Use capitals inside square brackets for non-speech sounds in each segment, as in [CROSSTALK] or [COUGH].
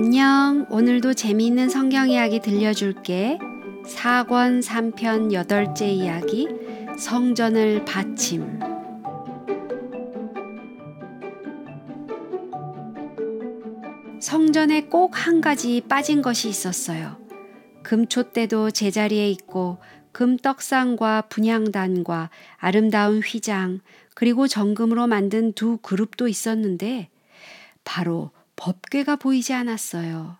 안녕. 오늘도 재미있는 성경 이야기 들려줄게. 4권 3편 8째 이야기. 성전을 받침. 성전에 꼭 한 가지 빠진 것이 있었어요. 금초대도 제자리에 있고 금떡상과 분향단과 아름다운 휘장 그리고 정금으로 만든 두 그룹도 있었는데 바로 법궤가 보이지 않았어요.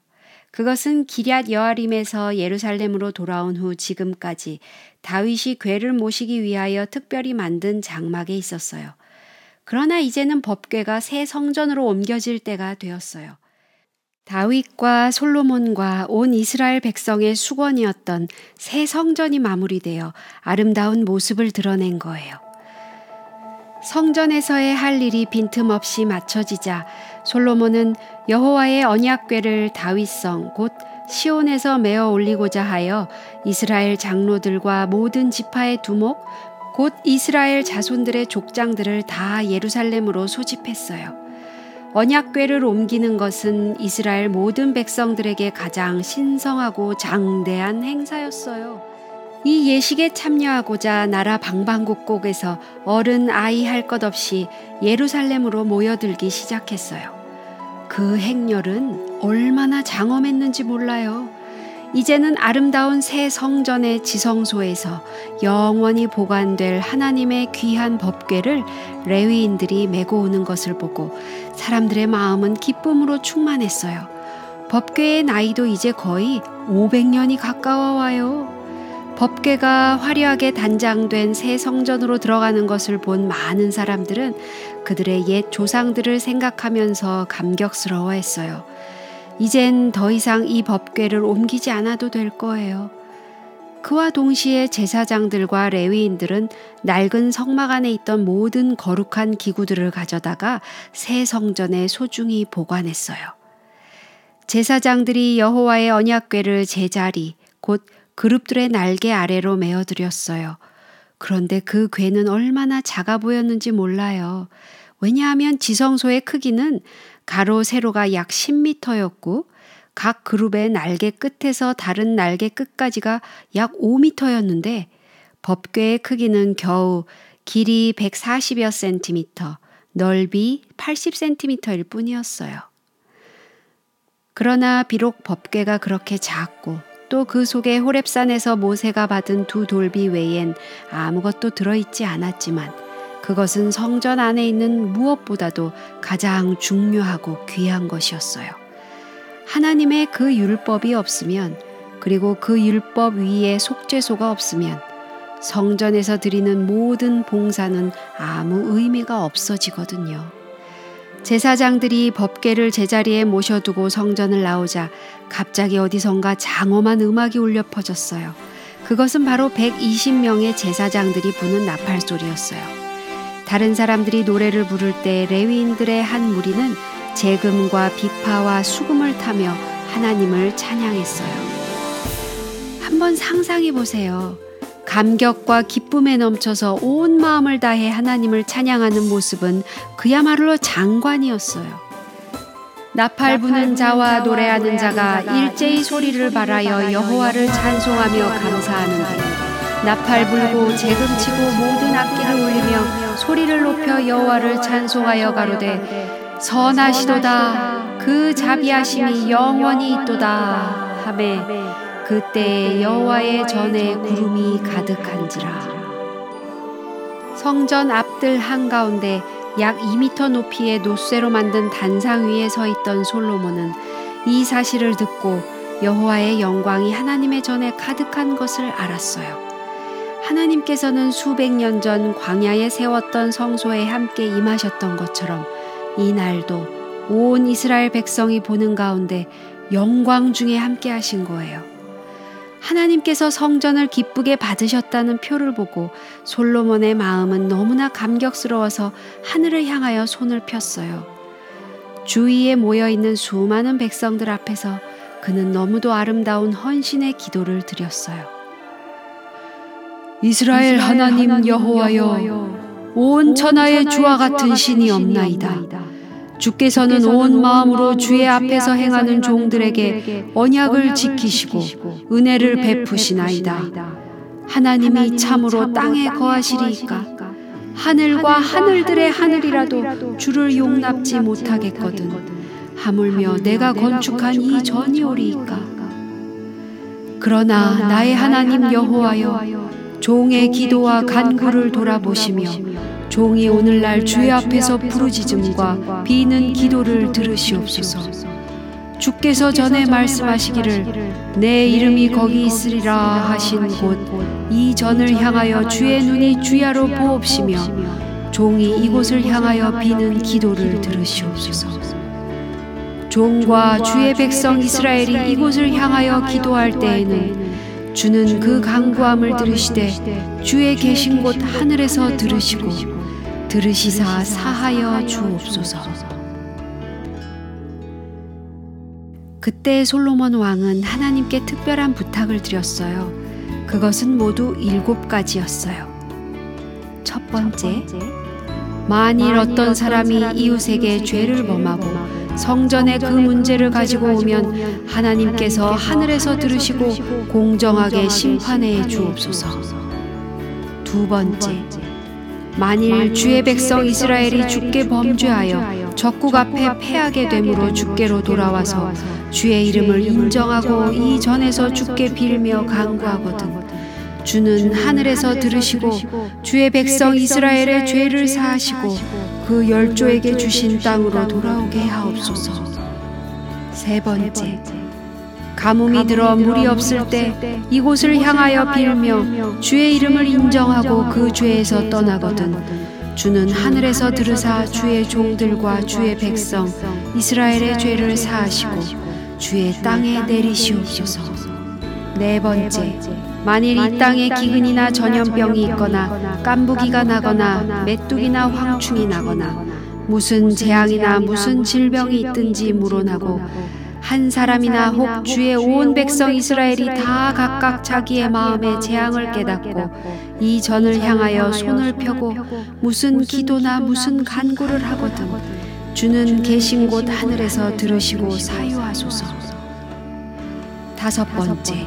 그것은 기럇 여아림에서 예루살렘으로 돌아온 후 지금까지 다윗이 괴를 모시기 위하여 특별히 만든 장막에 있었어요. 그러나 이제는 법궤가 새 성전으로 옮겨질 때가 되었어요. 다윗과 솔로몬과 온 이스라엘 백성의 수건이었던 새 성전이 마무리되어 아름다운 모습을 드러낸 거예요. 성전에서의 할 일이 빈틈없이 맞춰지자 솔로몬은 여호와의 언약궤를 다윗성 곧 시온에서 메어 올리고자 하여 이스라엘 장로들과 모든 지파의 두목 곧 이스라엘 자손들의 족장들을 다 예루살렘으로 소집했어요. 언약궤를 옮기는 것은 이스라엘 모든 백성들에게 가장 신성하고 장대한 행사였어요. 이 예식에 참여하고자 나라 방방곡곡에서 어른 아이 할 것 없이 예루살렘으로 모여들기 시작했어요. 그 행렬은 얼마나 장엄했는지 몰라요. 이제는 아름다운 새 성전의 지성소에서 영원히 보관될 하나님의 귀한 법궤를 레위인들이 메고 오는 것을 보고 사람들의 마음은 기쁨으로 충만했어요. 법궤의 나이도 이제 거의 500년이 가까워 와요. 법궤가 화려하게 단장된 새 성전으로 들어가는 것을 본 많은 사람들은 그들의 옛 조상들을 생각하면서 감격스러워 했어요. 이젠 더 이상 이 법궤를 옮기지 않아도 될 거예요. 그와 동시에 제사장들과 레위인들은 낡은 성막 안에 있던 모든 거룩한 기구들을 가져다가 새 성전에 소중히 보관했어요. 제사장들이 여호와의 언약궤를 제자리 곧 그룹들의 날개 아래로 메어드렸어요. 그런데 그 괴는 얼마나 작아 보였는지 몰라요. 왜냐하면 지성소의 크기는 가로 세로가 약 10m였고 각 그룹의 날개 끝에서 다른 날개 끝까지가 약 5m였는데 법궤의 크기는 겨우 길이 140여 센티미터, 넓이 80cm일 뿐이었어요. 그러나 비록 법궤가 그렇게 작고 또 그 속에 호랩산에서 모세가 받은 두 돌비 외엔 아무것도 들어있지 않았지만 그것은 성전 안에 있는 무엇보다도 가장 중요하고 귀한 것이었어요. 하나님의 그 율법이 없으면 그리고 그 율법 위에 속죄소가 없으면 성전에서 드리는 모든 봉사는 아무 의미가 없어지거든요. 제사장들이 법계를 제자리에 모셔두고 성전을 나오자 갑자기 어디선가 장엄한 음악이 울려 퍼졌어요. 그것은 바로 120명의 제사장들이 부는 나팔 소리였어요. 다른 사람들이 노래를 부를 때 레위인들의 한 무리는 재금과 비파와 수금을 타며 하나님을 찬양했어요. 한번 상상해 보세요. 감격과 기쁨에 넘쳐서 온 마음을 다해 하나님을 찬양하는 모습은 그야말로 장관이었어요. 나팔 부는 자와 노래하는 자가 일제히 소리를 발하여 여호와를 찬송하며 감사하는데 나팔 불고 재금치고 모든 악기를 울리며 소리를 높여 여호와를 찬송하여 가로되 선하시도다. 그 자비하심이 영원히 있도다. 하매 그때 여호와의 전에 구름이 가득한지라 성전 앞들 한가운데 약 2미터 높이의 노쇠로 만든 단상 위에 서 있던 솔로몬은 이 사실을 듣고 여호와의 영광이 하나님의 전에 가득한 것을 알았어요. 하나님께서는 수백 년 전 광야에 세웠던 성소에 함께 임하셨던 것처럼 이 날도 온 이스라엘 백성이 보는 가운데 영광 중에 함께 하신 거예요. 하나님께서 성전을 기쁘게 받으셨다는 표를 보고 솔로몬의 마음은 너무나 감격스러워서 하늘을 향하여 손을 폈어요. 주위에 모여 있는 수많은 백성들 앞에서 그는 너무도 아름다운 헌신의 기도를 드렸어요. 이스라엘 하나님 여호와여 온 천하의 주와 같은 신이 없나이다. 주께서는 온 마음으로 주의 앞에서 행하는 종들에게 언약을 지키시고 은혜를 베푸시나이다. 하나님이 참으로 땅에 거하시리이까? 하늘과 하늘들의 하늘이라도 주를 용납지 못하겠거든. 하물며 내가 건축한 이 전이 오리이까? 그러나 나의 하나님 여호와여 종의 기도와 간구를 돌아보시며 종이 오늘날 주의 앞에서 부르짖음과 비는 기도를 들으시옵소서. 주께서 전에 말씀하시기를 내 이름이 거기 있으리라 하신 곳 이 전을 향하여 주의 눈이 주야로 보옵시며 종이 이곳을 향하여 비는 기도를 들으시옵소서. 종과 주의 백성 이스라엘이 이곳을 향하여 기도할 때에는 주는 그 강구함을 들으시되 주의 계신 곳 하늘에서 들으시고 들으시사 사하여 주옵소서. 그때 솔로몬 왕은 하나님께 특별한 부탁을 드렸어요. 그것은 모두 일곱 가지였어요. 첫 번째, 만일 어떤 사람이 이웃에게 죄를 범하고 성전에 그 문제를 가지고 오면 하나님께서 하늘에서 들으시고 공정하게 심판해 주옵소서. 두 번째, 만일 주의 백성 이스라엘이 주께 범죄하여 적국 앞에 패하게 되므로 주께로 돌아와서 주의 이름을 인정하고 이 전에서 주께 빌며 간구하거든. 주는 하늘에서 들으시고 주의 백성 이스라엘의 죄를 사하시고 그 열조에게 주신 땅으로 돌아오게 하옵소서. 세 번째, 가뭄이 들어 물이 없을 때 이곳을 향하여 빌며 주의 이름을 인정하고 그 죄에서 떠나거든. 주는 하늘에서 들으사 주의 종들과 주의 백성 이스라엘의 죄를 사하시고 주의 땅에 내리시옵소서. 네 번째, 만일 이 땅에 기근이나 전염병이 있거나 깐부기가 나거나 메뚜기나 황충이 나거나 무슨 재앙이나 무슨 질병이 있든지 물어나고 한 사람이나 혹 주의 온 백성 이스라엘이 다 각각 자기의 마음의 재앙을 깨닫고 이 전을 향하여 손을 펴고 무슨 기도나 무슨 간구를 하거든 주는 계신 곳 하늘에서 들으시고 사유하소서. 다섯 번째.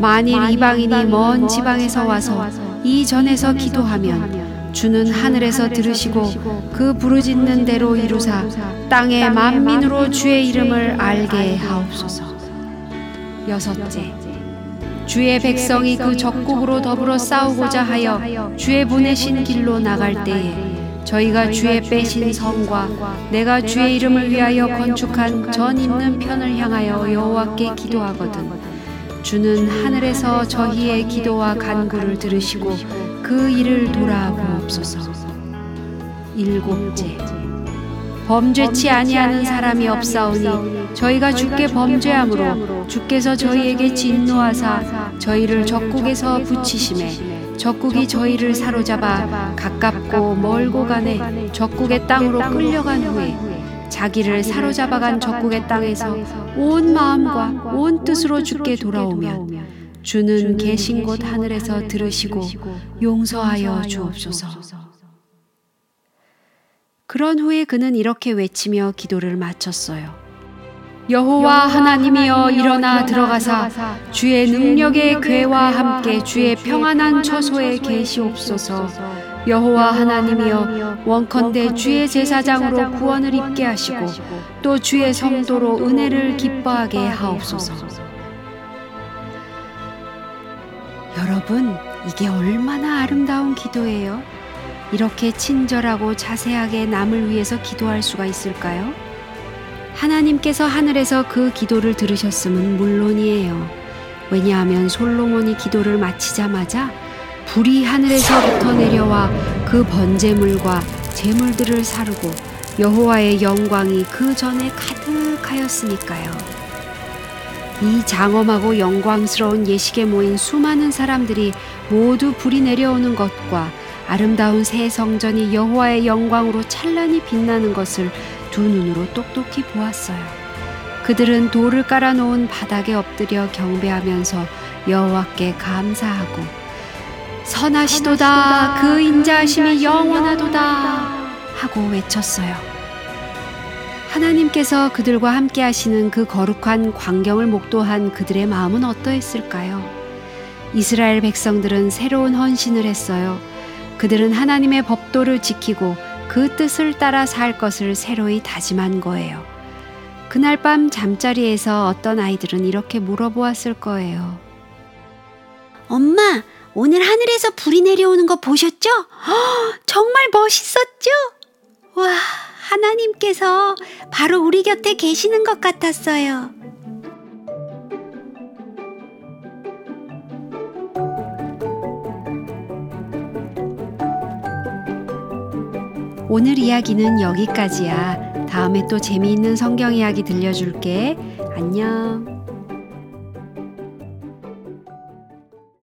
만일 이방인이 먼 지방에서 와서 이 전에서 기도하면 주는 하늘에서 들으시고 그 부르짖는 대로 이루사 땅의 만민으로 주의 이름을 알게 하옵소서. 여섯째. 주의 백성이 그 적국으로 더불어 싸우고자 하여 주의 보내신 길로 나갈 때에 저희가 주의 빼신 성과 내가 주의 이름을 위하여 건축한 전 있는 편을 향하여 여호와께 기도하거든 주는 하늘에서 저희의 기도와 간구를 들으시고 그 일을 돌아보옵소서. 일곱째. 범죄치 아니하는 사람이 없사오니 저희가 주께 범죄함으로 주께서 저희에게 진노하사 저희를 적국에서 붙이심에 적국이 저희를 사로잡아 가깝고 멀고 간에 적국의 땅으로 끌려간 후에 자기를 사로잡아간 적국의 땅에서 온 마음과 온 뜻으로 주께 돌아오면 주는 계신 곳 하늘에서 들으시고 용서하여 주옵소서. 그런 후에 그는 이렇게 외치며 기도를 마쳤어요. 여호와 하나님이여 일어나 들어가사 주의 능력의 괴와 함께 주의 평안한 처소에 계시옵소서. 여호와 하나님이여 원컨대 주의 제사장으로 구원을 입게 하시고 또 주의 성도로 은혜를 기뻐하게 하옵소서. 여러분, 이게 얼마나 아름다운 기도예요? 이렇게 친절하고 자세하게 남을 위해서 기도할 수가 있을까요? 하나님께서 하늘에서 그 기도를 들으셨음은 물론이에요. 왜냐하면 솔로몬이 기도를 마치자마자 불이 하늘에서부터 내려와 그 번제물과 제물들을 사르고 여호와의 영광이 그 전에 가득하였으니까요. 이 장엄하고 영광스러운 예식에 모인 수많은 사람들이 모두 불이 내려오는 것과 아름다운 새 성전이 여호와의 영광으로 찬란히 빛나는 것을 두 눈으로 똑똑히 보았어요. 그들은 돌을 깔아놓은 바닥에 엎드려 경배하면서 여호와께 감사하고 선하시도다 그 인자하심이 영원하도다 하고 외쳤어요. 하나님께서 그들과 함께 하시는 그 거룩한 광경을 목도한 그들의 마음은 어떠했을까요? 이스라엘 백성들은 새로운 헌신을 했어요. 그들은 하나님의 법도를 지키고 그 뜻을 따라 살 것을 새로이 다짐한 거예요. 그날 밤 잠자리에서 어떤 아이들은 이렇게 물어보았을 거예요. 엄마, 오늘 하늘에서 불이 내려오는 거 보셨죠? 허, [GASPS] 정말 멋있었죠? 와, 하나님께서 바로 우리 곁에 계시는 것 같았어요. 오늘 이야기는 여기까지야. 다음에 또 재미있는 성경 이야기 들려줄게. 안녕.